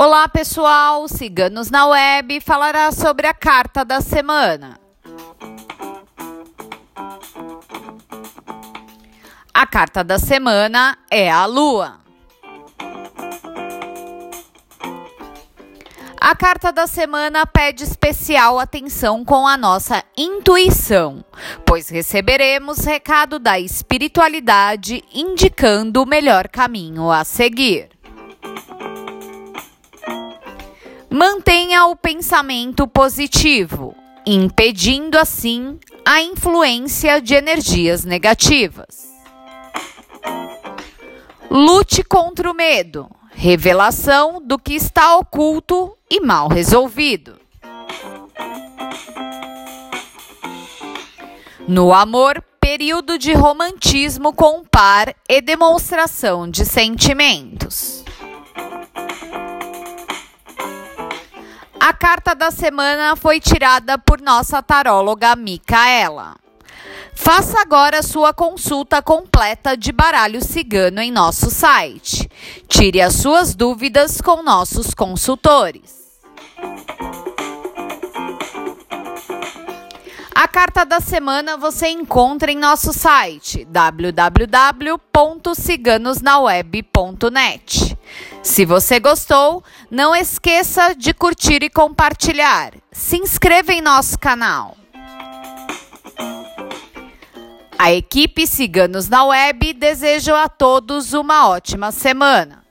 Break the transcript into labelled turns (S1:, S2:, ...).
S1: Olá, pessoal! Ciganos na Web falará sobre a carta da semana. A carta da semana é a Lua. A carta da semana pede especial atenção com a nossa intuição, pois receberemos recado da espiritualidade indicando o melhor caminho a seguir. Mantenha o pensamento positivo, impedindo assim a influência de energias negativas. Lute contra o medo, revelação do que está oculto e mal resolvido. No amor, período de romantismo com par e demonstração de sentimentos. A carta da semana foi tirada por nossa taróloga Micaela. Faça agora sua consulta completa de baralho cigano em nosso site. Tire as suas dúvidas com nossos consultores. A carta da semana você encontra em nosso site www.ciganosnaweb.net. Se você gostou, não esqueça de curtir e compartilhar. Se inscreva em nosso canal. A equipe Ciganos na Web deseja a todos uma ótima semana.